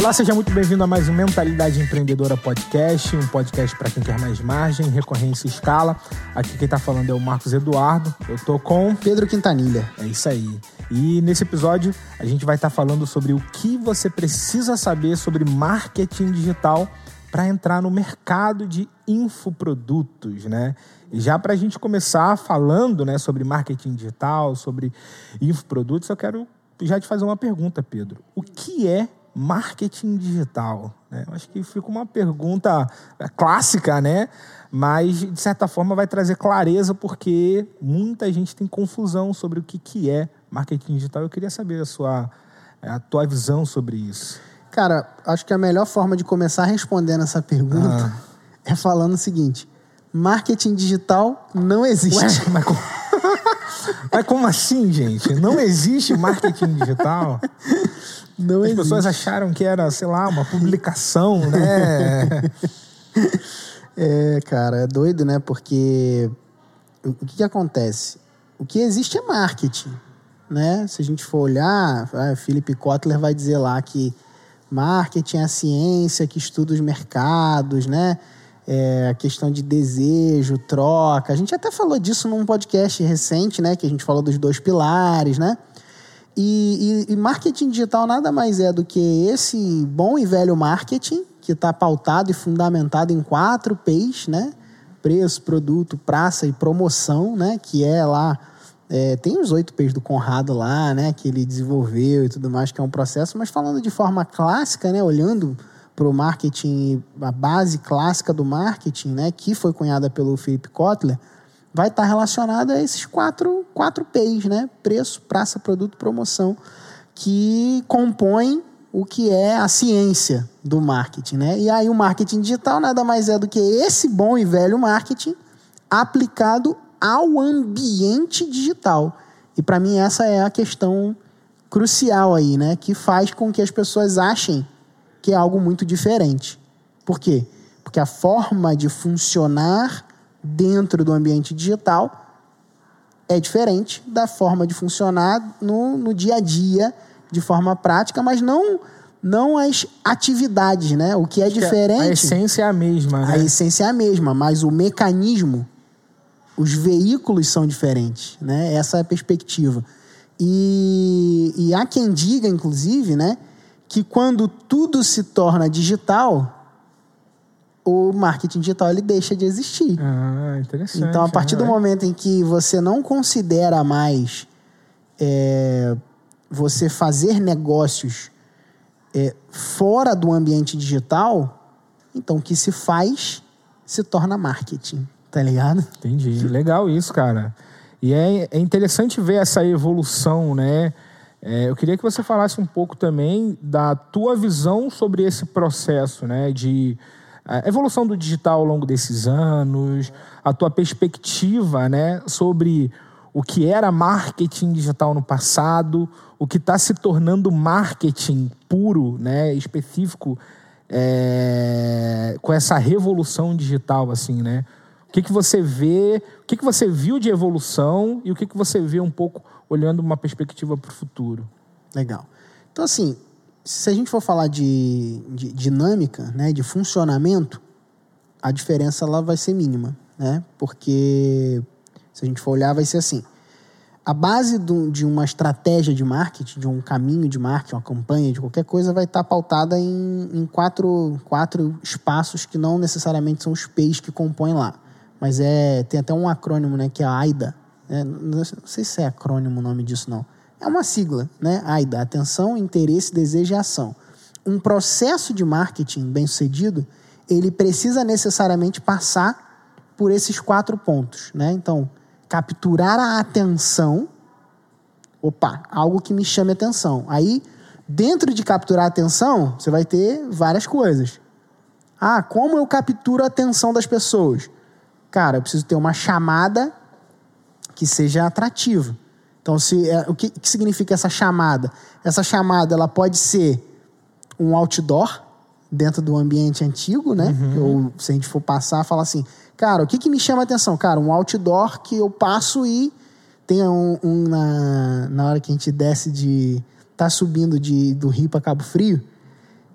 Olá, seja muito bem-vindo a mais um Mentalidade Empreendedora Podcast, um podcast para quem quer mais margem, recorrência e escala. Aqui quem está falando é o Marcos Eduardo. Eu tô com Pedro Quintanilha. É isso aí. E nesse episódio a gente vai estar tá falando sobre o que você precisa saber sobre marketing digital para entrar no mercado de infoprodutos, né? E já para a gente começar falando, né, sobre marketing digital, sobre infoprodutos, eu quero já te fazer uma pergunta, Pedro. O que é marketing digital? Né? Acho que fica uma pergunta clássica, né? Mas, de certa forma, vai trazer clareza porque muita gente tem confusão sobre o que, que é marketing digital. Eu queria saber a sua a tua visão sobre isso. Cara, acho que a melhor forma de começar respondendo essa pergunta ah. é falando o seguinte: marketing digital não existe. Ué, mas, como... mas como assim, gente? Não existe marketing digital? Não As existe. pessoas acharam que era, sei lá, uma publicação, né? é, cara, é doido, né? Porque o que, que acontece? O que existe é marketing, né? Se a gente for olhar, ah, Philip Kotler vai dizer lá que marketing é a ciência que estuda os mercados, né? É, a questão de desejo, troca. A gente até falou disso num podcast recente, né? Que a gente falou dos dois pilares, né? E, e, e marketing digital nada mais é do que esse bom e velho marketing que está pautado e fundamentado em quatro P's, né? Preço, produto, praça e promoção, né? Que é lá é, tem os oito P's do Conrado lá, né? Que ele desenvolveu e tudo mais, que é um processo. Mas falando de forma clássica, né? Olhando para o marketing, a base clássica do marketing, né? Que foi cunhada pelo Philip Kotler, vai estar relacionada a esses quatro, quatro P's, né? Preço, praça, produto, promoção, que compõem o que é a ciência do marketing, né? E aí o marketing digital nada mais é do que esse bom e velho marketing aplicado ao ambiente digital. E para mim essa é a questão crucial aí, né? Que faz com que as pessoas achem que é algo muito diferente. Por quê? Porque a forma de funcionar dentro do ambiente digital é diferente da forma de funcionar no, no dia a dia, de forma prática, mas não não as atividades, né? O que é Acho diferente. Que a essência é a mesma, né? A essência é a mesma, mas o mecanismo os veículos são diferentes, né? Essa é a perspectiva. E, e há quem diga, inclusive, né, que quando tudo se torna digital, o marketing digital ele deixa de existir. Ah, interessante. Então, a partir do momento em que você não considera mais é, você fazer negócios é, fora do ambiente digital, então o que se faz se torna marketing tá ligado? Entendi. Legal isso, cara. E é, é interessante ver essa evolução, né? É, eu queria que você falasse um pouco também da tua visão sobre esse processo, né? De a evolução do digital ao longo desses anos, a tua perspectiva, né? Sobre o que era marketing digital no passado, o que está se tornando marketing puro, né? Específico é, com essa revolução digital, assim, né? O que, que você vê, o que, que você viu de evolução e o que, que você vê um pouco olhando uma perspectiva para o futuro? Legal. Então, assim, se a gente for falar de, de, dinâmica, né, de funcionamento, a diferença lá vai ser mínima, né? Porque se a gente for olhar, vai ser assim. A base do, de uma estratégia de marketing, de um caminho de marketing, uma campanha, de qualquer coisa, vai estar pautada em, em quatro, quatro espaços que não necessariamente são os P's que compõem lá mas é tem até um acrônimo, né, que é a AIDA. É, não sei se é acrônimo o nome disso, não. É uma sigla, né? AIDA, atenção, interesse, desejo e ação. Um processo de marketing bem sucedido, ele precisa necessariamente passar por esses quatro pontos, né? Então, capturar a atenção, opa, algo que me chame atenção. Aí, dentro de capturar a atenção, você vai ter várias coisas. Ah, como eu capturo a atenção das pessoas? cara, eu preciso ter uma chamada que seja atrativa. Então, se, é, o que, que significa essa chamada? Essa chamada ela pode ser um outdoor dentro do ambiente antigo, né? Uhum. Ou se a gente for passar, falar assim, cara, o que, que me chama a atenção? Cara, um outdoor que eu passo e tem um, um na, na hora que a gente desce de. tá subindo de, do Rio para Cabo Frio,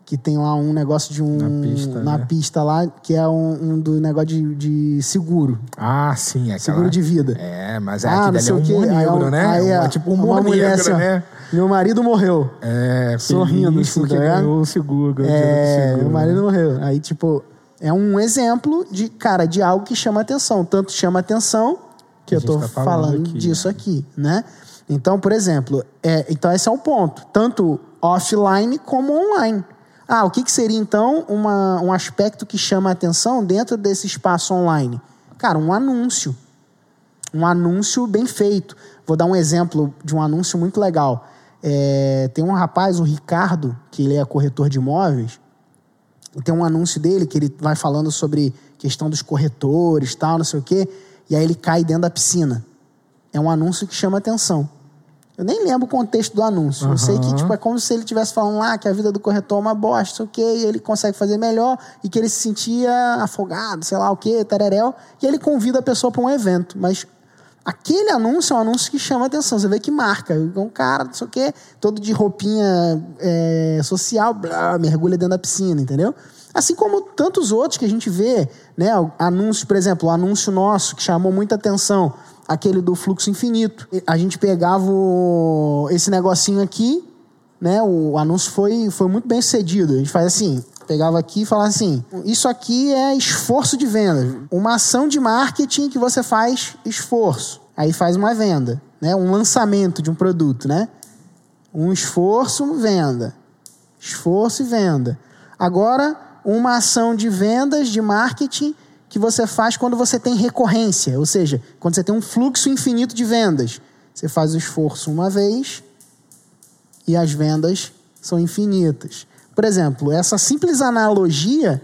que tem lá um negócio de um. Na pista, na né? pista lá, que é um, um do negócio de, de seguro. Ah, sim, aquela... Seguro de vida. É, mas é, Ah, aquele ali é um humor é negro, um- né? aí é Uma- tipo um humor mulher negro, assim, né? Meu marido morreu. É, Sorrindo, feliz assim, tá ligado? ganhou o seguro, ganhou É, seguro. meu marido morreu. Aí, tipo, é um exemplo de, cara, de algo que chama atenção. Tanto chama atenção que eu tô tá falando falando aqui, disso aqui, né? Então, por exemplo, é, então esse é o ponto. Tanto offline como online. Ah, o que, que seria, então, uma, um aspecto que chama atenção dentro desse espaço online? Cara, um anúncio. Um anúncio bem feito. Vou dar um exemplo de um anúncio muito legal. É, tem um rapaz, o Ricardo, que ele é corretor de imóveis, e tem um anúncio dele que ele vai falando sobre questão dos corretores, tal, não sei o quê, e aí ele cai dentro da piscina. É um anúncio que chama atenção. Eu nem lembro o contexto do anúncio. Eu sei que tipo, é como se ele estivesse falando lá que a vida do corretor é uma bosta, o e ele consegue fazer melhor, e que ele se sentia afogado, sei lá o quê, tereréu, e ele convida a pessoa para um evento. Mas aquele anúncio é um anúncio que chama atenção. Você vê que marca. Um cara, não sei o quê, todo de roupinha é, social, blá, mergulha dentro da piscina, entendeu? Assim como tantos outros que a gente vê, né? Anúncios, por exemplo, o anúncio nosso que chamou muita atenção, aquele do fluxo infinito. A gente pegava o- esse negocinho aqui, né? O anúncio foi, foi muito bem sucedido. A gente faz assim, pegava aqui e falava assim: isso aqui é esforço de venda, uma ação de marketing que você faz esforço. Aí faz uma venda, né? Um lançamento de um produto, né? Um esforço, venda. Esforço e venda. Agora, uma ação de vendas, de marketing, que você faz quando você tem recorrência, ou seja, quando você tem um fluxo infinito de vendas. Você faz o esforço uma vez e as vendas são infinitas. Por exemplo, essa simples analogia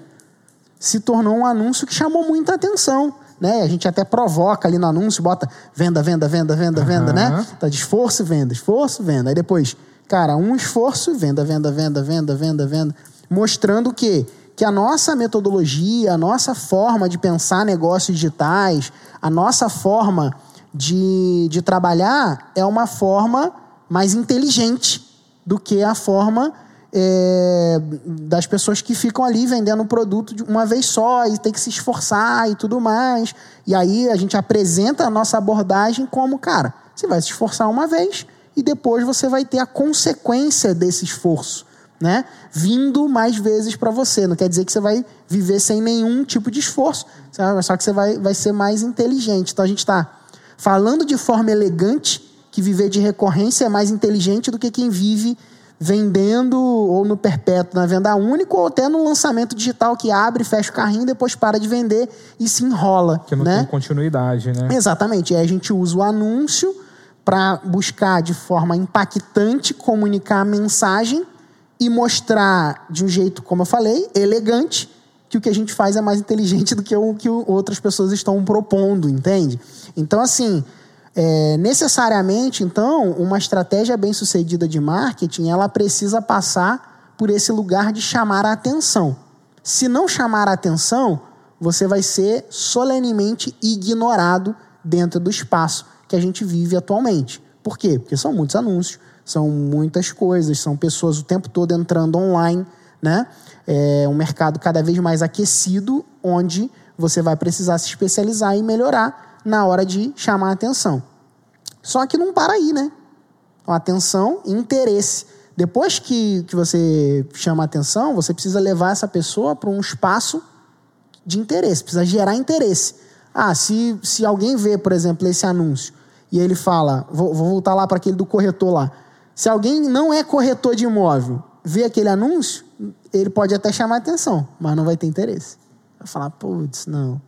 se tornou um anúncio que chamou muita atenção. Né? A gente até provoca ali no anúncio, bota venda, venda, venda, venda, venda, né? Tá de esforço, venda, esforço, venda. Aí depois, cara, um esforço, venda, venda, venda, venda, venda, venda. Mostrando o quê? Que a nossa metodologia, a nossa forma de pensar negócios digitais, a nossa forma de, de trabalhar é uma forma mais inteligente do que a forma é, das pessoas que ficam ali vendendo o produto de uma vez só e tem que se esforçar e tudo mais. E aí a gente apresenta a nossa abordagem como, cara, você vai se esforçar uma vez e depois você vai ter a consequência desse esforço, né? Vindo mais vezes para você. Não quer dizer que você vai viver sem nenhum tipo de esforço, sabe? só que você vai, vai ser mais inteligente. Então a gente está falando de forma elegante que viver de recorrência é mais inteligente do que quem vive vendendo ou no perpétuo na venda única ou até no lançamento digital que abre, fecha o carrinho, depois para de vender e se enrola, Que não né? tem continuidade, né? Exatamente. E aí a gente usa o anúncio para buscar de forma impactante comunicar a mensagem e mostrar de um jeito, como eu falei, elegante, que o que a gente faz é mais inteligente do que o que outras pessoas estão propondo, entende? Então, assim, é, necessariamente, então, uma estratégia bem sucedida de marketing, ela precisa passar por esse lugar de chamar a atenção. Se não chamar a atenção, você vai ser solenemente ignorado dentro do espaço que a gente vive atualmente. Por quê? Porque são muitos anúncios, são muitas coisas, são pessoas o tempo todo entrando online, né? É um mercado cada vez mais aquecido, onde você vai precisar se especializar e melhorar na hora de chamar a atenção. Só que não para aí, né? Atenção e interesse. Depois que, que você chama a atenção, você precisa levar essa pessoa para um espaço de interesse, precisa gerar interesse. Ah, se, se alguém vê, por exemplo, esse anúncio e ele fala, vou, vou voltar lá para aquele do corretor lá. Se alguém não é corretor de imóvel, vê aquele anúncio, ele pode até chamar atenção, mas não vai ter interesse. Vai falar, putz, não.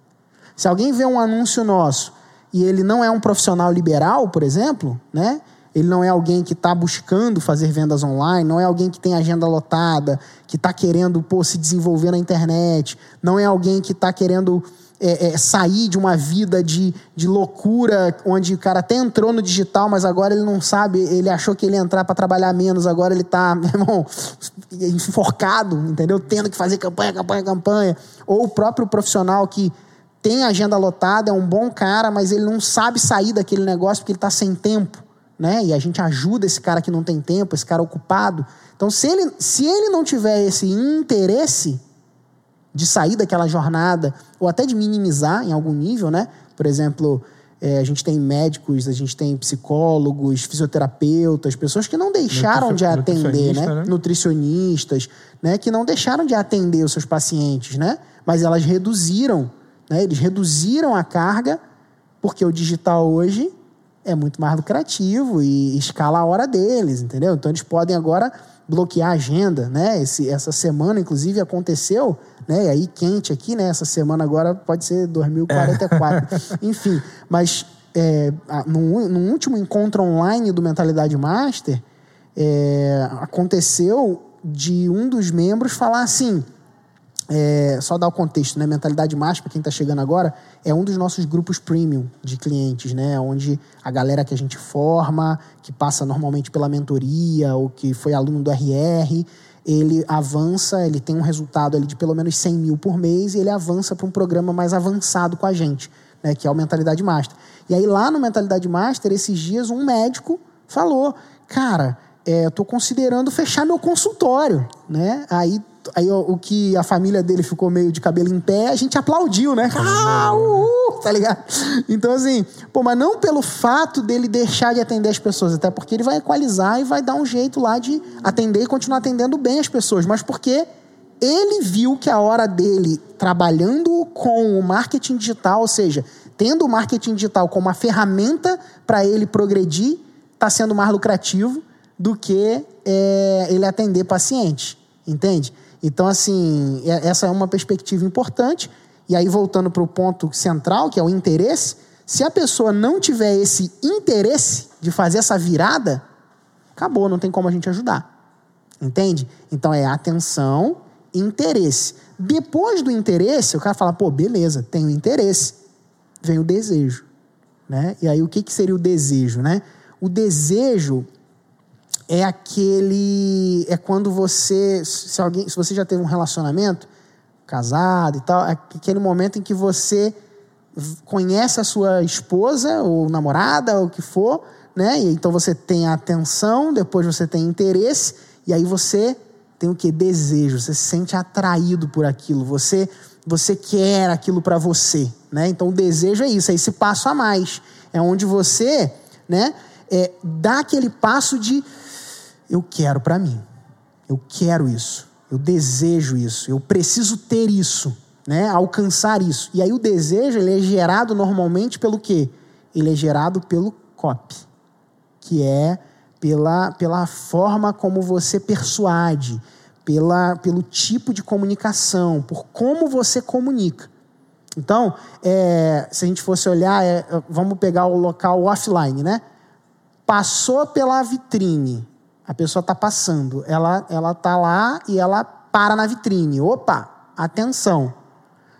Se alguém vê um anúncio nosso e ele não é um profissional liberal, por exemplo, né? Ele não é alguém que está buscando fazer vendas online, não é alguém que tem agenda lotada, que está querendo pô, se desenvolver na internet, não é alguém que está querendo é, é, sair de uma vida de, de loucura, onde o cara até entrou no digital, mas agora ele não sabe, ele achou que ele ia entrar para trabalhar menos, agora ele está, meu irmão, enforcado, entendeu? Tendo que fazer campanha, campanha, campanha. Ou o próprio profissional que tem agenda lotada, é um bom cara, mas ele não sabe sair daquele negócio porque ele está sem tempo, né? E a gente ajuda esse cara que não tem tempo, esse cara ocupado. Então, se ele, se ele não tiver esse interesse de sair daquela jornada, ou até de minimizar em algum nível, né? Por exemplo, é, a gente tem médicos, a gente tem psicólogos, fisioterapeutas, pessoas que não deixaram de atender, né? né? Nutricionistas, né? Que não deixaram de atender os seus pacientes, né? Mas elas reduziram, né? Eles reduziram a carga porque o digital hoje é muito mais lucrativo e escala a hora deles, entendeu? Então eles podem agora bloquear a agenda, né? Esse, essa semana, inclusive, aconteceu, né? E aí quente aqui, né? Essa semana agora pode ser 2044. É. Enfim, mas é, no, no, último encontro online do Mentalidade Master, é, aconteceu de um dos membros falar assim, é, só dar o contexto, né? Mentalidade Master, para quem está chegando agora, é um dos nossos grupos premium de clientes, né? Onde a galera que a gente forma, que passa normalmente pela mentoria ou que foi aluno do RR, ele avança, ele tem um resultado ali de pelo menos 100 mil por mês e ele avança para um programa mais avançado com a gente, né? Que é o Mentalidade Master. E aí lá no Mentalidade Master, esses dias, um médico falou, cara, é, eu estou considerando fechar meu consultório, né? Aí aí o, o, que a família dele ficou meio de cabelo em pé, a gente aplaudiu, né? Ah, uhul, tá ligado? Então, assim, pô, mas não pelo fato dele deixar de atender as pessoas, até porque ele vai equalizar e vai dar um jeito lá de atender e continuar atendendo bem as pessoas, mas porque ele viu que a hora dele trabalhando com o marketing digital, ou seja, tendo o marketing digital como uma ferramenta para ele progredir, está sendo mais lucrativo do que é, ele atender paciente, entende? Então, assim, é, essa é uma perspectiva importante. E aí, voltando para o ponto central, que é o interesse, se a pessoa não tiver esse interesse de fazer essa virada, acabou, não tem como a gente ajudar. Entende? Então é atenção, interesse. Depois do interesse, o cara fala, pô, beleza, tenho interesse. Vem o desejo. Né? E aí, o que, que seria o desejo? Né? O desejo é aquele é quando você se alguém se você já teve um relacionamento casado e tal é aquele momento em que você conhece a sua esposa ou namorada ou o que for né? E então você tem atenção depois você tem interesse e aí você tem o que desejo você se sente atraído por aquilo você você quer aquilo para você né? Então o desejo é isso é esse passo a mais é onde você né é, dá aquele passo de eu quero para mim. Eu quero isso. Eu desejo isso. Eu preciso ter isso, né? Alcançar isso. E aí o desejo ele é gerado normalmente pelo quê? Ele é gerado pelo copy, que é pela, pela forma como você persuade, pela, pelo tipo de comunicação, por como você comunica. Então, é, se a gente fosse olhar, é, vamos pegar o local offline, né? Passou pela vitrine, a pessoa está passando, ela ela tá lá e ela para na vitrine. Opa, atenção.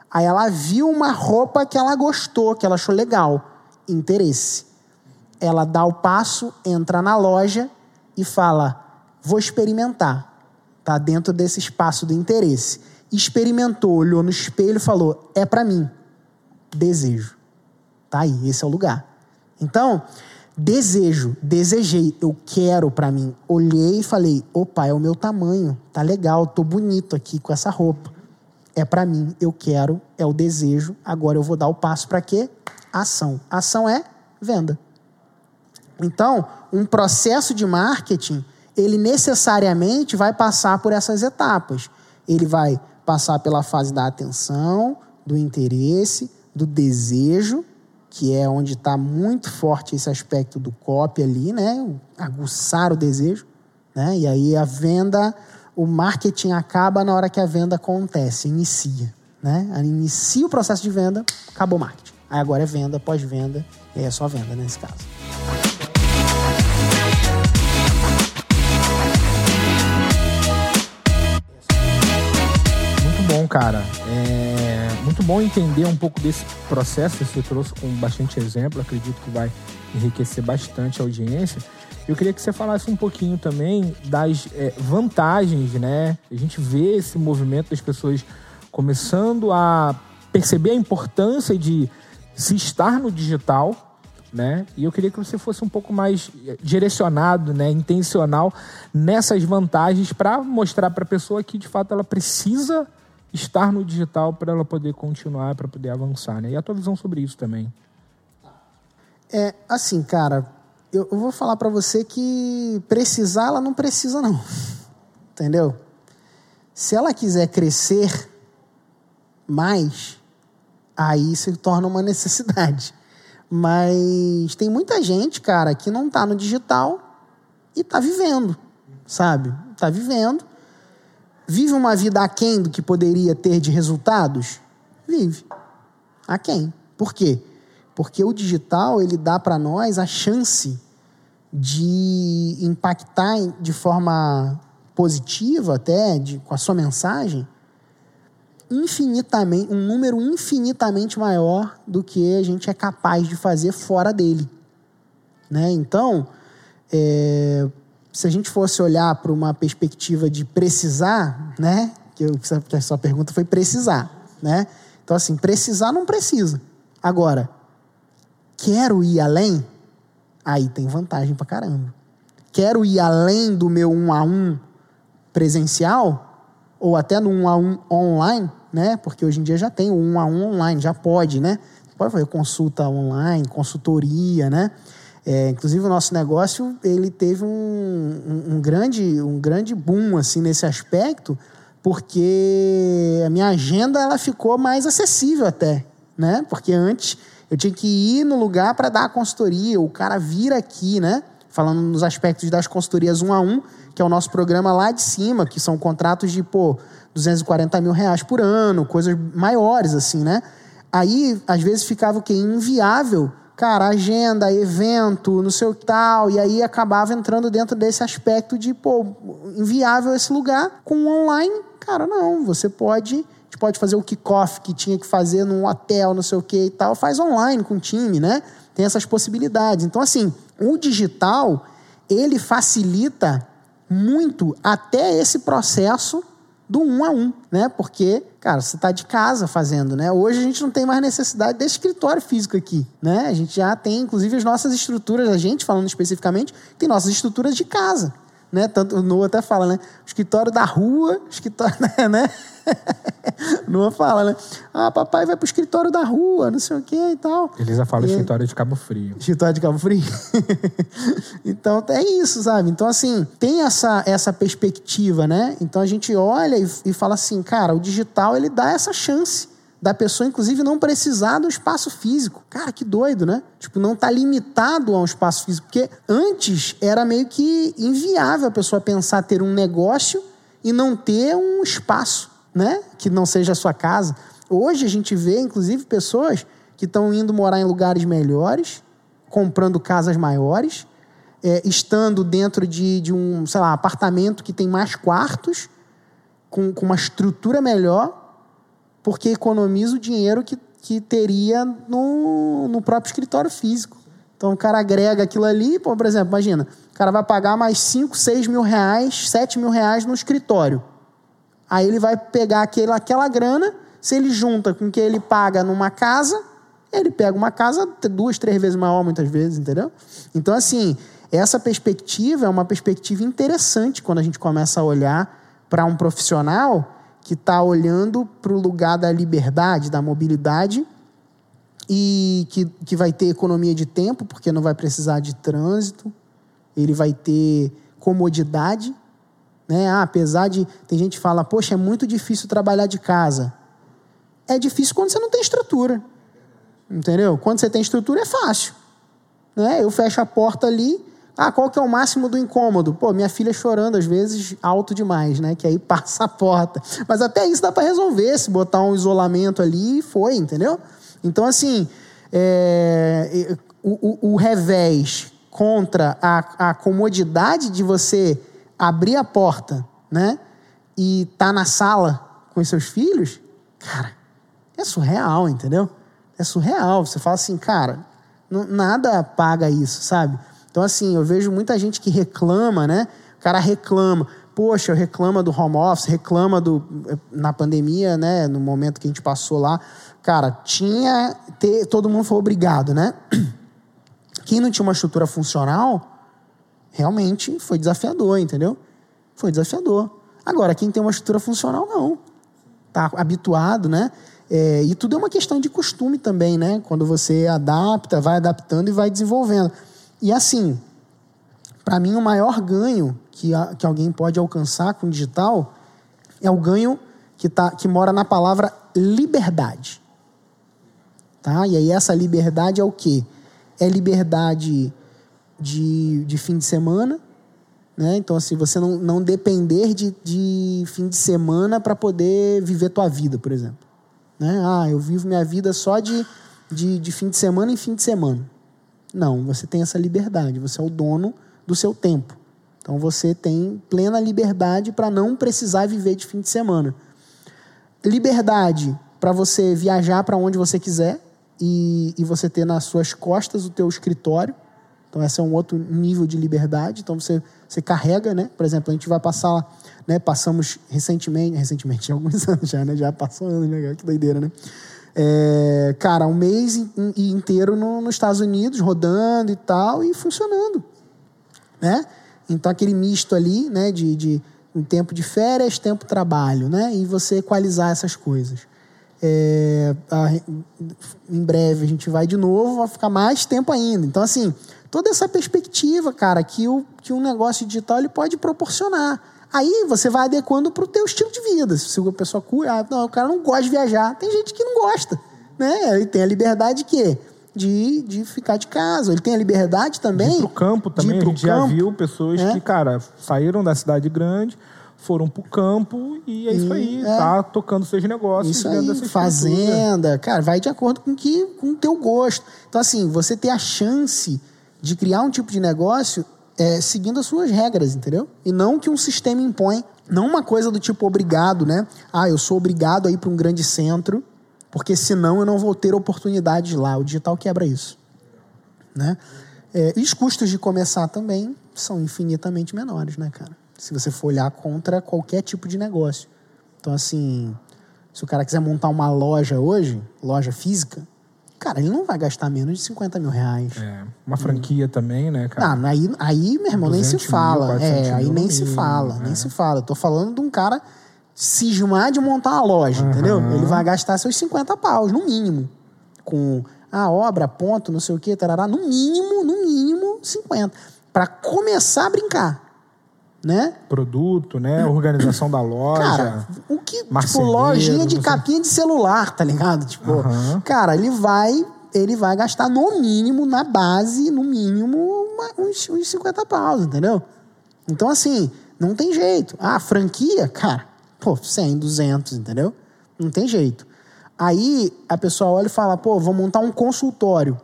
Aí ela viu uma roupa que ela gostou, que ela achou legal, interesse. Ela dá o passo, entra na loja e fala: "Vou experimentar". Tá dentro desse espaço do interesse. Experimentou, olhou no espelho, falou: "É para mim". Desejo. Tá aí, esse é o lugar. Então, Desejo, desejei, eu quero para mim. Olhei e falei: opa, é o meu tamanho, tá legal, tô bonito aqui com essa roupa. É para mim, eu quero, é o desejo. Agora eu vou dar o passo para quê? Ação. Ação é venda. Então, um processo de marketing, ele necessariamente vai passar por essas etapas. Ele vai passar pela fase da atenção, do interesse, do desejo que é onde está muito forte esse aspecto do copy ali, né? Aguçar o desejo, né? E aí a venda, o marketing acaba na hora que a venda acontece, inicia, né? Inicia o processo de venda, acabou o marketing. Aí agora é venda, pós-venda, e aí é só venda nesse caso. Muito bom, cara. É muito bom entender um pouco desse processo você trouxe com bastante exemplo. Acredito que vai enriquecer bastante a audiência. Eu queria que você falasse um pouquinho também das é, vantagens, né? A gente vê esse movimento das pessoas começando a perceber a importância de se estar no digital né? E eu queria que você fosse um pouco mais eh, direcionado, né, intencional nessas vantagens para mostrar para a pessoa que de fato ela precisa estar no digital para ela poder continuar, para poder avançar, né? E a tua visão sobre isso também? É, assim, cara, eu, eu vou falar para você que precisar ela não precisa não. Entendeu? Se ela quiser crescer mais, aí se torna uma necessidade. Mas tem muita gente, cara, que não está no digital e está vivendo, sabe? Está vivendo. Vive uma vida aquém do que poderia ter de resultados? Vive. Aquém. Por quê? Porque o digital, ele dá para nós a chance de impactar de forma positiva até, de, com a sua mensagem, infinitamente, um número infinitamente maior do que a gente é capaz de fazer fora dele. Né? Então, é, se a gente fosse olhar para uma perspectiva de precisar, né? que, eu, que a sua pergunta foi precisar, né? Então, assim, precisar não precisa. Agora, quero ir além? Aí tem vantagem pra caramba. Quero ir além do meu um a um presencial, ou até no um a um online, né? Porque hoje em dia já tem o um a um online, já pode, né? Pode fazer consulta online, consultoria, né? É, inclusive o nosso negócio ele teve um, um, um, grande um grande boom assim nesse aspecto porque a minha agenda ela ficou mais acessível até né porque antes eu tinha que ir no lugar para dar a consultoria o cara vir aqui né falando nos aspectos das consultorias um a um que é o nosso programa lá de cima que são contratos de pô 240 mil reais por ano, coisas maiores, assim, né? Aí, às vezes, ficava o quê? Inviável, cara, agenda, evento, não sei o que tal, e aí acabava entrando dentro desse aspecto de, pô, inviável esse lugar. Com online, cara, não, você pode, pode fazer o kickoff que tinha que fazer num hotel, não sei o que e tal, faz online com o time, né? Tem essas possibilidades. Então, assim, o digital, ele facilita muito até esse processo do um a um, né? Porque, cara, você está de casa fazendo, né? Hoje a gente não tem mais necessidade de escritório físico aqui, né? A gente já tem, inclusive, as nossas estruturas, a gente falando especificamente, tem nossas estruturas de casa, né? Tanto o Noah até fala, né? O escritório da rua, escritório, né? Noah fala, né? Ah, papai vai pro escritório da rua, não sei o que e tal. Elisa fala e... escritório de Cabo Frio. Escritório de Cabo Frio. então é isso, sabe? Então, assim, tem essa, essa perspectiva, né? Então a gente olha e, e fala assim, cara, o digital ele dá essa chance da pessoa, inclusive, não precisar do espaço físico. Cara, que doido, né? Tipo, não tá limitado a um espaço físico. Porque antes era meio que inviável a pessoa pensar ter um negócio e não ter um espaço né? Que não seja a sua casa. Hoje a gente vê, inclusive, pessoas que estão indo morar em lugares melhores, comprando casas maiores, é, estando dentro de, de um, sei lá, apartamento que tem mais quartos, com, com uma estrutura melhor, porque economiza o dinheiro que, que teria no, no próprio escritório físico. Então o cara agrega aquilo ali, por exemplo, imagina, o cara vai pagar mais 5, 6 mil reais, 7 mil reais no escritório. Aí ele vai pegar aquele, aquela grana, se ele junta com o que ele paga numa casa, ele pega uma casa duas, três vezes maior, muitas vezes, entendeu? Então, assim, essa perspectiva é uma perspectiva interessante quando a gente começa a olhar para um profissional que está olhando para o lugar da liberdade, da mobilidade, e que, que vai ter economia de tempo, porque não vai precisar de trânsito, ele vai ter comodidade, né? Ah, apesar de. Tem gente que fala, poxa, é muito difícil trabalhar de casa. É difícil quando você não tem estrutura. Entendeu? Quando você tem estrutura é fácil. Né? Eu fecho a porta ali. Ah, qual que é o máximo do incômodo? Pô, minha filha chorando, às vezes, alto demais, né? Que aí passa a porta. Mas até isso dá para resolver, se botar um isolamento ali, foi, entendeu? Então, assim, é, o, o, o revés contra a, a comodidade de você abrir a porta, né? E tá na sala com seus filhos, cara, é surreal, entendeu? É surreal. Você fala assim, cara, nada paga isso, sabe? Então, assim, eu vejo muita gente que reclama, né? O cara reclama. Poxa, reclama do home office, reclama do. Na pandemia, né? No momento que a gente passou lá. Cara, tinha. Ter, todo mundo foi obrigado, né? Quem não tinha uma estrutura funcional, realmente foi desafiador, entendeu? Foi desafiador. Agora, quem tem uma estrutura funcional, não. Tá habituado, né? É, e tudo é uma questão de costume também, né? Quando você adapta, vai adaptando e vai desenvolvendo. E assim, para mim, o maior ganho que, a, que alguém pode alcançar com o digital é o ganho que, tá, que mora na palavra liberdade. Tá? E aí, essa liberdade é o quê? É liberdade de, de fim de semana. Né? Então, assim, você não, não depender de, de fim de semana para poder viver tua vida, por exemplo. Né? Ah, eu vivo minha vida só de, de, de fim de semana em fim de semana. Não, você tem essa liberdade, você é o dono do seu tempo. Então você tem plena liberdade para não precisar viver de fim de semana. Liberdade para você viajar para onde você quiser e, e você ter nas suas costas o teu escritório. Então esse é um outro nível de liberdade. Então você, você carrega, né? Por exemplo, a gente vai passar, né? Passamos recentemente, recentemente, alguns anos já, né? Já passou anos, né? Que doideira, né? É, cara, um mês inteiro no, nos Estados Unidos, rodando e tal, e funcionando né? Então aquele misto ali, né, de, de um tempo de férias, tempo trabalho, né? E você equalizar essas coisas. É, a, em breve a gente vai de novo, vai ficar mais tempo ainda. Então assim, toda essa perspectiva, cara, que o que um negócio digital ele pode proporcionar. Aí você vai adequando para o teu estilo de vida. Se a pessoa cura, ah, não, o cara não gosta de viajar. Tem gente que não gosta, né? Ele tem a liberdade que de, de ficar de casa. Ele tem a liberdade também. De ir pro campo também. a gente campo, já viu pessoas é. que, cara, saíram da cidade grande, foram pro campo e é e, isso aí. É. Tá tocando seus negócios isso aí, Fazenda. Cara, vai de acordo com que, com o teu gosto. Então, assim, você ter a chance de criar um tipo de negócio é, seguindo as suas regras, entendeu? E não que um sistema impõe. Não uma coisa do tipo obrigado, né? Ah, eu sou obrigado a ir para um grande centro porque senão eu não vou ter oportunidades lá. O digital quebra isso. Né? É, e os custos de começar também são infinitamente menores, né, cara? Se você for olhar contra qualquer tipo de negócio. Então, assim, se o cara quiser montar uma loja hoje, loja física, cara, ele não vai gastar menos de 50 mil reais. É, uma franquia hum. também, né, cara? Não, aí, aí meu irmão, nem se fala. Mil, é, aí nem se fala, nem é. se fala. Eu tô falando de um cara cismar de montar uma loja, uhum. entendeu? Ele vai gastar seus 50 paus, no mínimo. Com a obra, ponto, não sei o que, tarará, no mínimo, no mínimo, 50. Para começar a brincar. Né? Produto, né? Organização da loja. Cara, o que. Tipo, lojinha de capinha de celular, tá ligado? Tipo, uhum. cara, ele vai. Ele vai gastar no mínimo, na base, no mínimo, uma, uns, uns 50 paus, entendeu? Então, assim, não tem jeito. Ah, franquia, cara, Pô, 100, 200, entendeu? Não tem jeito. Aí a pessoa olha e fala, pô, vou montar um consultório.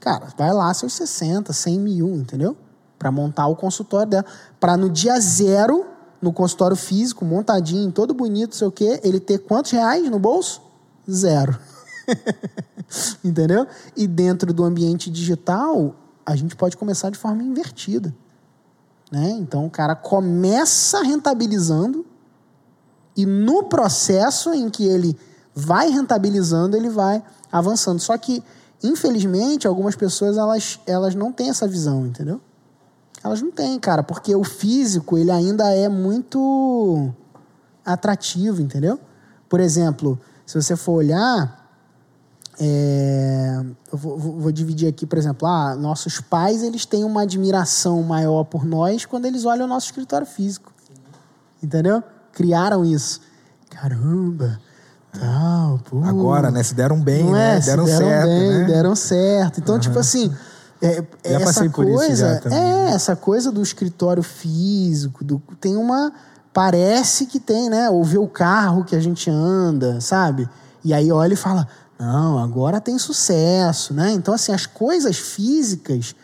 Cara, vai lá seus 60, 100 mil, entendeu? Para montar o consultório dela. Para no dia zero, no consultório físico, montadinho, todo bonito, sei o quê, ele ter quantos reais no bolso? Zero. entendeu? E dentro do ambiente digital, a gente pode começar de forma invertida. Né? Então o cara começa rentabilizando e no processo em que ele vai rentabilizando, ele vai avançando. Só que, infelizmente, algumas pessoas elas, elas não têm essa visão, entendeu? Elas não têm, cara, porque o físico ele ainda é muito atrativo, entendeu? Por exemplo, se você for olhar, é, eu vou, vou, dividir aqui, por exemplo, ah, nossos pais eles têm uma admiração maior por nós quando eles olham o nosso escritório físico, entendeu? criaram isso. Caramba, tal, pô. Agora, né? Se deram bem, Não né? É? Deram, deram certo, bem, né? Deram certo. Então, uhum. tipo assim, é, essa coisa, é essa coisa do escritório físico, do, tem uma parece que tem, né? Ou ver o carro que a gente anda, sabe? E aí olha e fala: "Não, agora tem sucesso", né? Então assim, as coisas físicas,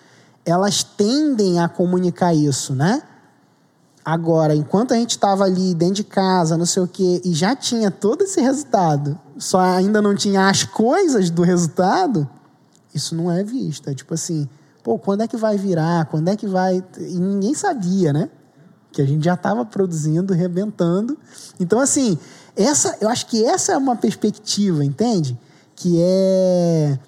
elas tendem a comunicar isso, né? Agora, enquanto a gente estava ali dentro de casa, não sei o quê, e já tinha todo esse resultado, só ainda não tinha as coisas do resultado, isso não é visto. É tipo assim, pô, quando é que vai virar? Quando é que vai. E ninguém sabia, né? Que a gente já estava produzindo, rebentando. Então, assim, essa, eu acho que essa é uma perspectiva, entende? Que é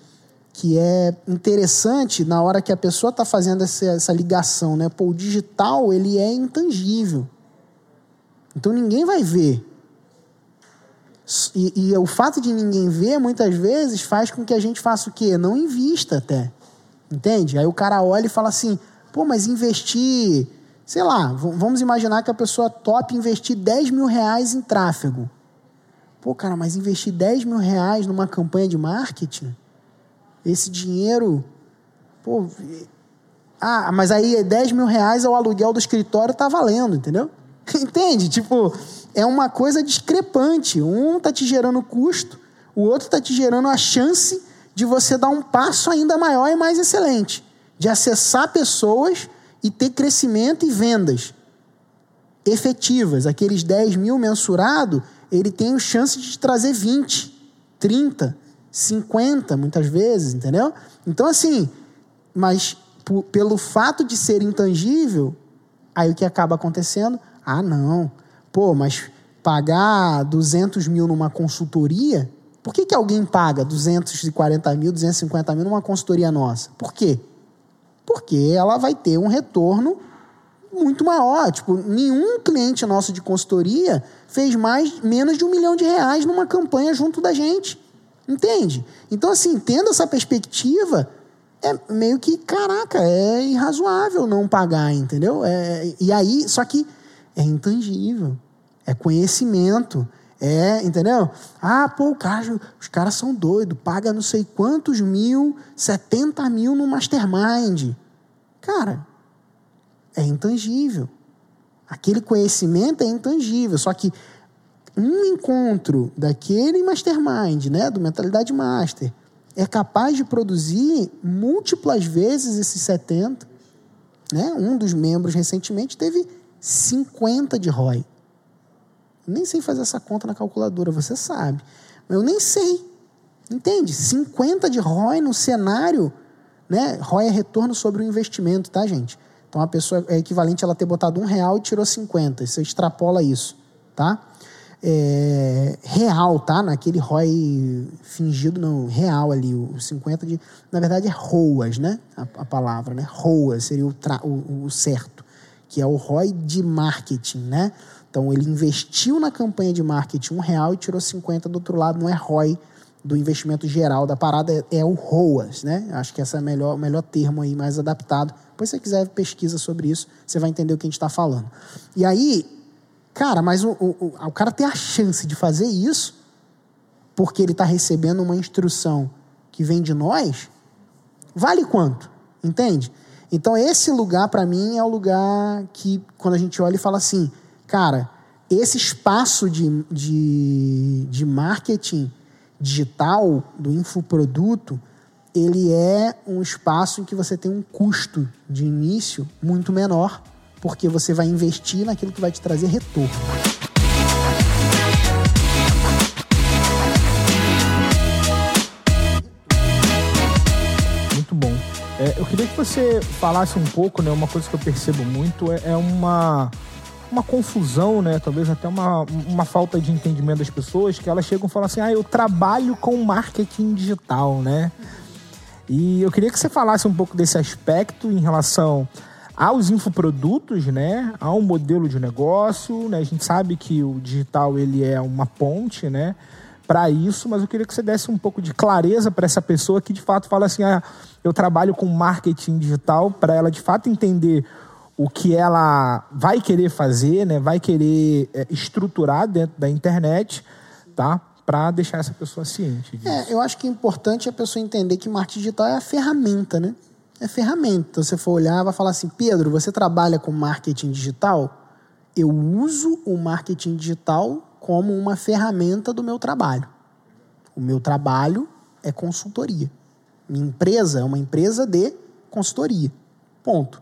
que é interessante na hora que a pessoa está fazendo essa, essa ligação, né? Pô, o digital ele é intangível, então ninguém vai ver. E, e, o fato de ninguém ver, muitas vezes, faz com que a gente faça o quê? Não invista até. Entende? Aí o cara olha e fala assim: pô, mas investir, sei lá, vamos imaginar que a pessoa top investir 10 mil reais em tráfego. Pô, cara, mas investir 10 mil reais numa campanha de marketing, esse dinheiro. Pô. Ah, mas aí 10 mil reais é o aluguel do escritório tá valendo, entendeu? Entende? Tipo, é uma coisa discrepante. Um tá te gerando custo, o outro tá te gerando a chance de você dar um passo ainda maior e mais excelente, de acessar pessoas e ter crescimento e vendas efetivas. Aqueles 10 mil mensurado, ele tem a chance de trazer 20, 30, 50, muitas vezes, entendeu? Então, assim, mas pelo fato de ser intangível, aí o que acaba acontecendo? Ah, não. Pô, mas pagar 200 mil numa consultoria por que, que alguém paga 240 mil, 250 mil numa consultoria nossa? Por quê? Porque ela vai ter um retorno muito maior. Tipo, nenhum cliente nosso de consultoria fez mais menos de um milhão de reais numa campanha junto da gente. Entende? Então, assim, tendo essa perspectiva, é meio que, caraca, é irrazoável não pagar, entendeu? É, e aí, só que é intangível, é conhecimento, é, entendeu? Ah, pô, cara, os caras são doidos, paga não sei quantos mil, 70 mil no mastermind. Cara, é intangível. Aquele conhecimento é intangível, só que um encontro daquele mastermind, né, do Mentalidade Master, é capaz de produzir múltiplas vezes esses 70. Né? Um dos membros recentemente teve 50 de ROI nem sei fazer essa conta na calculadora, você sabe. Eu nem sei. Entende? 50 de ROI no cenário, né? ROI é retorno sobre o investimento, tá, gente? Então a pessoa é equivalente a ela ter botado um real e tirou 50. Você extrapola isso, tá? É, real, tá? Naquele ROI fingido, não, real ali, o 50 de. Na verdade é ROAS, né? A, a palavra, né? ROAS seria o, tra, o, o certo, que é o ROI de marketing, né? Então ele investiu na campanha de marketing um real e tirou 50 do outro lado, não é ROI do investimento geral da parada, é, é o ROAS, né? Acho que esse é o melhor, melhor termo aí, mais adaptado. Depois, se você quiser pesquisa sobre isso, você vai entender o que a gente está falando. E aí, cara, mas o, o, o cara tem a chance de fazer isso porque ele está recebendo uma instrução que vem de nós, vale quanto? Entende? Então, esse lugar, para mim, é o lugar que, quando a gente olha e fala assim, Cara, esse espaço de, de, de marketing digital, do infoproduto, ele é um espaço em que você tem um custo de início muito menor, porque você vai investir naquilo que vai te trazer retorno. Muito bom. É, eu queria que você falasse um pouco, né? Uma coisa que eu percebo muito é, é uma uma confusão, né? Talvez até uma, uma falta de entendimento das pessoas, que elas chegam e falam assim: ah, eu trabalho com marketing digital, né? E eu queria que você falasse um pouco desse aspecto em relação aos infoprodutos, né? Ao modelo de negócio, né? A gente sabe que o digital ele é uma ponte, né? Para isso, mas eu queria que você desse um pouco de clareza para essa pessoa que de fato fala assim: ah, eu trabalho com marketing digital, para ela de fato entender o que ela vai querer fazer, né? Vai querer é, estruturar dentro da internet, tá? Para deixar essa pessoa ciente disso. É, eu acho que é importante a pessoa entender que marketing digital é a ferramenta, né? É ferramenta. Então, se você for olhar, vai falar assim, Pedro, você trabalha com marketing digital? Eu uso o marketing digital como uma ferramenta do meu trabalho. O meu trabalho é consultoria. Minha empresa é uma empresa de consultoria. Ponto.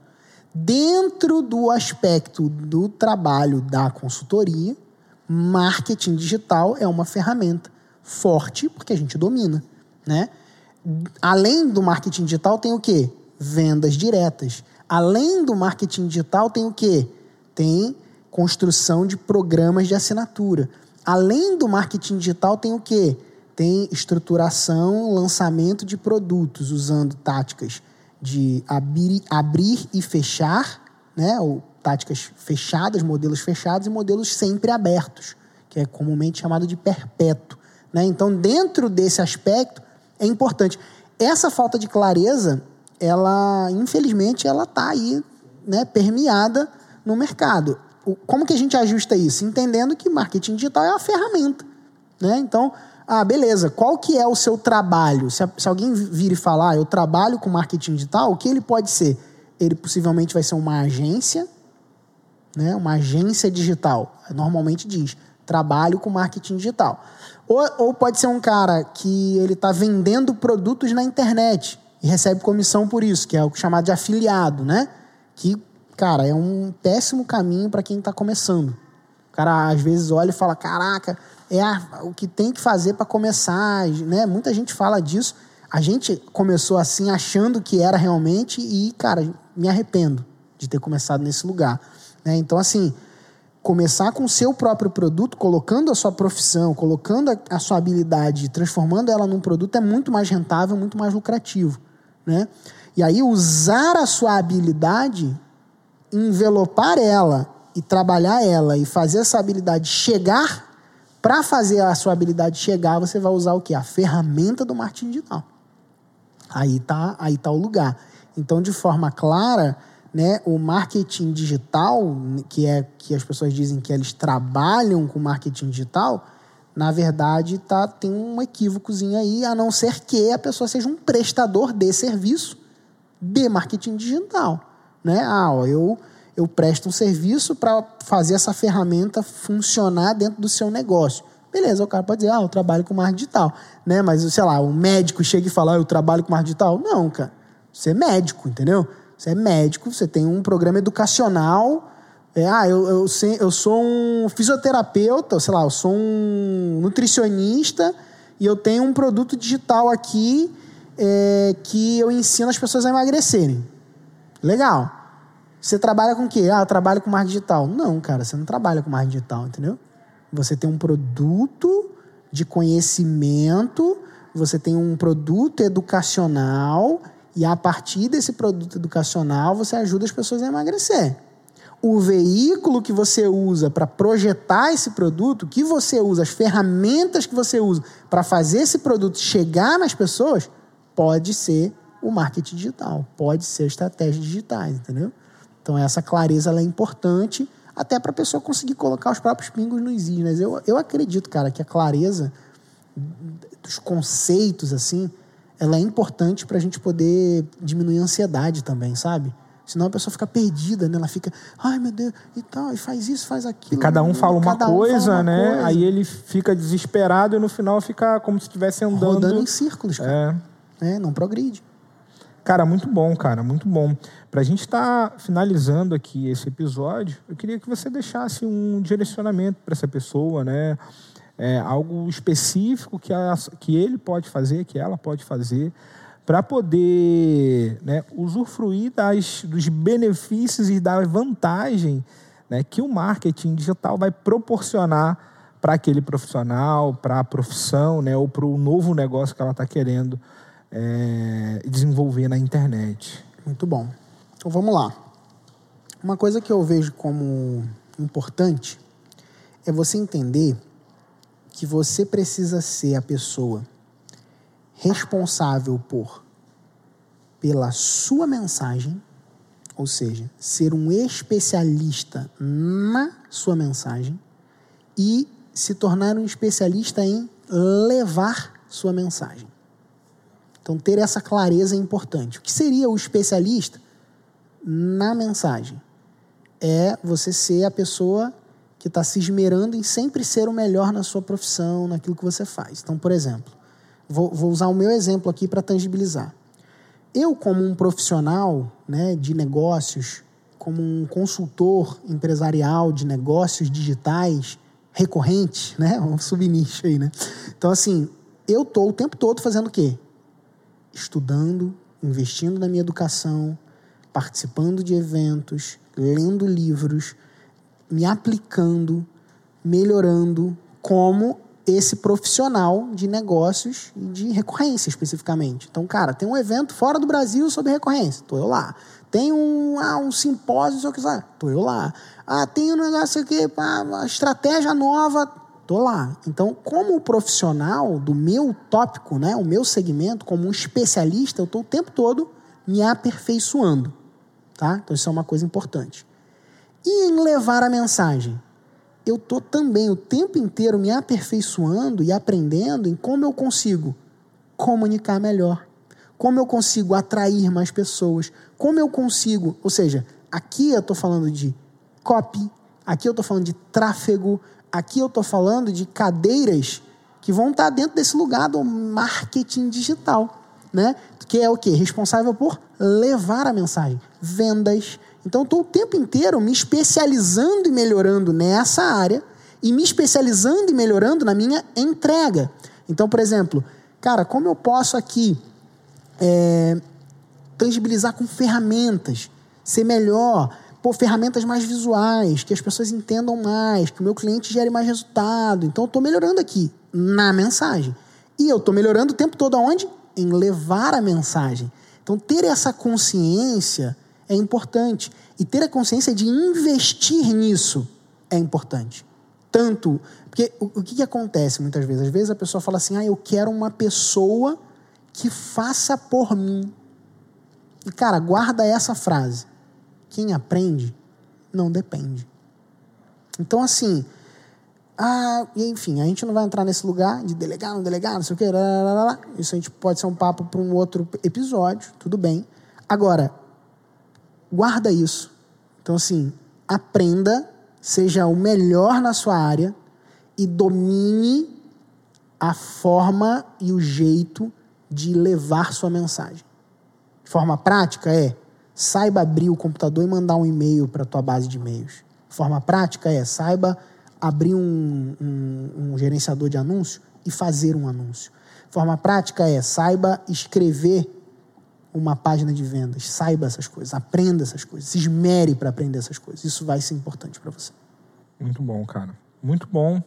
Dentro do aspecto do trabalho da consultoria, marketing digital é uma ferramenta forte porque a gente domina, né? Além do marketing digital tem o quê? Vendas diretas. Além do marketing digital tem o quê? Tem construção de programas de assinatura. Além do marketing digital tem o quê? tem estruturação, lançamento de produtos usando táticas de abrir, abrir e fechar, né? ou táticas fechadas, modelos fechados e modelos sempre abertos, que é comumente chamado de perpétuo. Né? Então, dentro desse aspecto, é importante. Essa falta de clareza, ela, infelizmente, ela está aí né, permeada no mercado. Como que a gente ajusta isso? Entendendo que marketing digital é uma ferramenta. Né? Então, ah, beleza, qual que é o seu trabalho? Se, se alguém vir e falar, ah, eu trabalho com marketing digital, o que ele pode ser? Ele possivelmente vai ser uma agência, né? uma agência digital. Normalmente diz, trabalho com marketing digital. Ou, ou pode ser um cara que ele está vendendo produtos na internet e recebe comissão por isso, que é o chamado de afiliado, né? Que, cara, é um péssimo caminho para quem está começando. O cara às vezes olha e fala: caraca, é a, o que tem que fazer para começar, né? Muita gente fala disso. A gente começou assim achando que era realmente e, cara, me arrependo de ter começado nesse lugar. Né? Então, assim, começar com o seu próprio produto, colocando a sua profissão, colocando a, a sua habilidade, transformando ela num produto é muito mais rentável, muito mais lucrativo. Né? E aí, usar a sua habilidade, envelopar ela e trabalhar ela e fazer essa habilidade chegar para fazer a sua habilidade chegar, você vai usar o que? A ferramenta do marketing digital. Aí tá, aí tá o lugar. Então, de forma clara, né, o marketing digital, que é que as pessoas dizem que eles trabalham com marketing digital, na verdade tá, tem um equívocozinho aí, a não ser que a pessoa seja um prestador de serviço de marketing digital. Né? Ah, ó, eu eu presto um serviço para fazer essa ferramenta funcionar dentro do seu negócio. Beleza, o cara pode dizer, ah, eu trabalho com marketing digital, né? Mas, sei lá, um médico chega e fala, ah, eu trabalho com marketing digital. Não, cara. Você é médico, entendeu? Você é médico, você tem um programa educacional. É, ah, eu, eu, eu sou um fisioterapeuta, sei lá, eu sou um nutricionista e eu tenho um produto digital aqui é, que eu ensino as pessoas a emagrecerem. Legal. Você trabalha com o quê? Ah, eu trabalho com marketing digital. Não, cara, você não trabalha com marketing digital, entendeu? Você tem um produto de conhecimento, você tem um produto educacional e a partir desse produto educacional você ajuda as pessoas a emagrecer. O veículo que você usa para projetar esse produto, que você usa, as ferramentas que você usa para fazer esse produto chegar nas pessoas, pode ser o marketing digital, pode ser estratégias digitais, entendeu? Então, essa clareza é importante até para a pessoa conseguir colocar os próprios pingos nos is. Eu, eu acredito, cara, que a clareza dos conceitos, assim, ela é importante para a gente poder diminuir a ansiedade também, sabe? Senão a pessoa fica perdida, né? Ela fica, ai meu Deus, e tal, e faz isso, faz aquilo. E cada um fala uma coisa, fala uma né? Coisa. Aí ele fica desesperado e no final fica como se estivesse andando. Rodando em círculos, cara. É. é não progride. Cara, muito bom, cara, muito bom. Para a gente estar tá finalizando aqui esse episódio, eu queria que você deixasse um direcionamento para essa pessoa, né? É, algo específico que, a, que ele pode fazer, que ela pode fazer, para poder né, usufruir das, dos benefícios e da vantagem né, que o marketing digital vai proporcionar para aquele profissional, para a profissão, né, ou para o novo negócio que ela está querendo é, desenvolver na internet. Muito bom. Então vamos lá. Uma coisa que eu vejo como importante é você entender que você precisa ser a pessoa responsável por pela sua mensagem, ou seja, ser um especialista na sua mensagem e se tornar um especialista em levar sua mensagem. Então, ter essa clareza é importante. O que seria o especialista na mensagem? É você ser a pessoa que está se esmerando em sempre ser o melhor na sua profissão, naquilo que você faz. Então, por exemplo, vou, vou usar o meu exemplo aqui para tangibilizar. Eu, como um profissional né, de negócios, como um consultor empresarial de negócios digitais recorrentes, né, um subnicho aí, né? Então, assim, eu tô o tempo todo fazendo o quê? Estudando, investindo na minha educação, participando de eventos, lendo livros, me aplicando, melhorando como esse profissional de negócios e de recorrência especificamente. Então, cara, tem um evento fora do Brasil sobre recorrência, tô eu lá. Tem um, ah, um simpósio, sei que lá, tô eu lá. Ah, tem um negócio aqui, uma estratégia nova, tô lá. Então, como profissional do meu tópico, né, o meu segmento, como um especialista, eu tô o tempo todo me aperfeiçoando, tá? Então, isso é uma coisa importante. E em levar a mensagem? eu estou também o tempo inteiro me aperfeiçoando e aprendendo em como eu consigo comunicar melhor, como eu consigo atrair mais pessoas, como eu consigo, ou seja, aqui eu estou falando de copy, aqui eu estou falando de tráfego, aqui eu estou falando de cadeiras que vão estar dentro desse lugar do marketing digital, né? Que é o que? Responsável por levar a mensagem, vendas, então, estou o tempo inteiro me especializando e melhorando nessa área e me especializando e melhorando na minha entrega. Então, por exemplo, cara, como eu posso aqui é, tangibilizar com ferramentas, ser melhor, pôr ferramentas mais visuais, que as pessoas entendam mais, que o meu cliente gere mais resultado. Então, eu estou melhorando aqui na mensagem. E eu estou melhorando o tempo todo aonde? Em levar a mensagem. Então, ter essa consciência é importante. E ter a consciência de investir nisso é importante. Tanto. Porque o, o que, que acontece muitas vezes? Às vezes a pessoa fala assim: ah, eu quero uma pessoa que faça por mim. E, cara, guarda essa frase. Quem aprende não depende. Então, assim. Ah, enfim, a gente não vai entrar nesse lugar de delegar, não delegar, não sei o quê. Isso a gente pode ser um papo para um outro episódio, tudo bem. Agora, guarda isso. Então, assim, aprenda, seja o melhor na sua área e domine a forma e o jeito de levar sua mensagem. De forma prática é saiba abrir o computador e mandar um e-mail para a tua base de e-mails. Forma prática é saiba abrir um, um, um gerenciador de anúncio e fazer um anúncio. Forma prática é saiba escrever uma página de vendas. Saiba essas coisas, aprenda essas coisas, se esmere para aprender essas coisas. Isso vai ser importante para você. Muito bom, cara. Muito bom.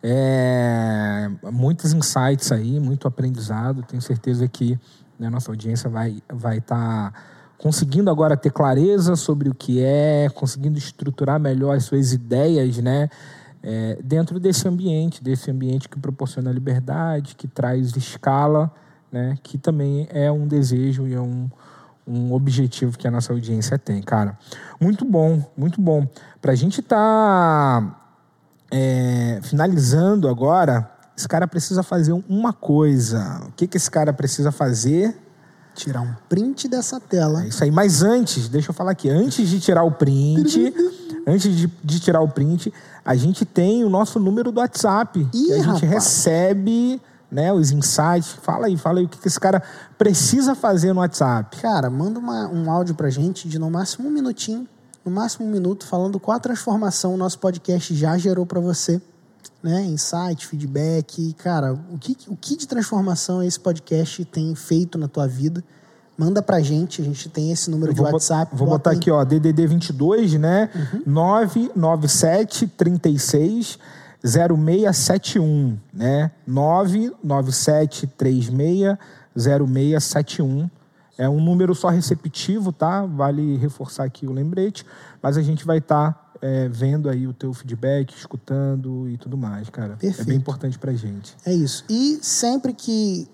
É, muitos insights aí, muito aprendizado. Tenho certeza que né, nossa audiência vai estar vai tá conseguindo agora ter clareza sobre o que é, conseguindo estruturar melhor as suas ideias, né? É, dentro desse ambiente, desse ambiente que proporciona liberdade, que traz escala né? Que também é um desejo e é um, um objetivo que a nossa audiência tem, cara. Muito bom, muito bom. Para a gente estar tá, é, finalizando agora, esse cara precisa fazer uma coisa. O que, que esse cara precisa fazer? Tirar um print dessa tela. É isso aí. Mas antes, deixa eu falar aqui, antes de tirar o print, antes de, de, tirar o print, a gente tem o nosso número do WhatsApp. Ih, que a gente rapaz. recebe né, os insights. Fala aí, fala aí o que esse cara precisa fazer no WhatsApp. Cara, manda uma, um áudio pra gente de no máximo um minutinho, no máximo um minuto, falando qual a transformação o nosso podcast já gerou para você. Né? Insight, feedback. Cara, o que, o que de transformação esse podcast tem feito na tua vida? Manda pra gente, a gente tem esse número de WhatsApp. Vou botar aqui, ó, DDD 22, né? Uhum. 997 36 0671, né? 997360671. É um número só receptivo, tá? Vale reforçar aqui o lembrete, mas a gente vai estar tá, é, vendo aí o teu feedback, escutando e tudo mais, cara. Perfeito. É bem importante pra gente. É isso. E sempre que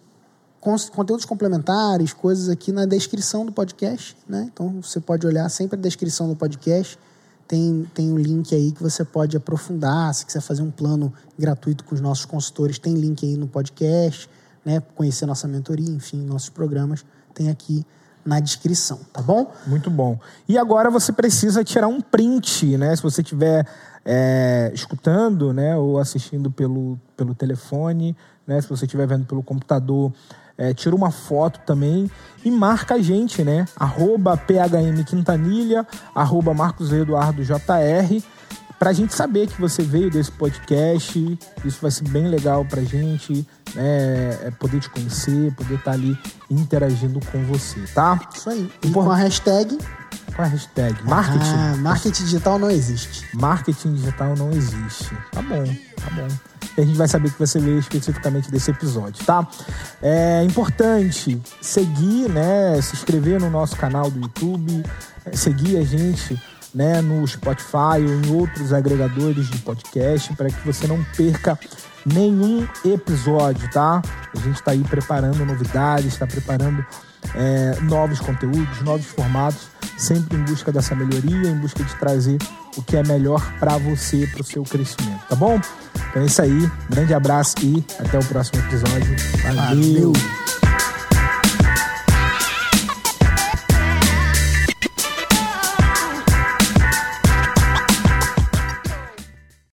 conteúdos complementares, coisas aqui na descrição do podcast, né? Então você pode olhar sempre a descrição do podcast tem, tem um link aí que você pode aprofundar. Se quiser fazer um plano gratuito com os nossos consultores, tem link aí no podcast, né? Conhecer nossa mentoria, enfim, nossos programas, tem aqui na descrição, tá bom? Muito bom. E agora você precisa tirar um print, né? Se você estiver é, escutando, né, ou assistindo pelo, pelo telefone, né? Se você estiver vendo pelo computador, é, tira uma foto também e marca a gente, né? Arroba PHM Quintanilha, arroba Marcos Eduardo JR, para a gente saber que você veio desse podcast. Isso vai ser bem legal para a gente, né? É poder te conhecer, poder estar tá ali interagindo com você, tá? Isso aí. E com a hashtag é a hashtag? Marketing? Ah, marketing digital não existe. Marketing digital não existe. Tá bom, tá bom. E a gente vai saber que você veio especificamente desse episódio, tá? É importante seguir, né? Se inscrever no nosso canal do YouTube, é, seguir a gente né, no Spotify ou em outros agregadores de podcast para que você não perca nenhum episódio, tá? A gente está aí preparando novidades, está preparando é, novos conteúdos, novos formatos, sempre em busca dessa melhoria, em busca de trazer o que é melhor para você, para o seu crescimento, tá bom? Então é isso aí, grande abraço e até o próximo episódio. Valeu. Valeu.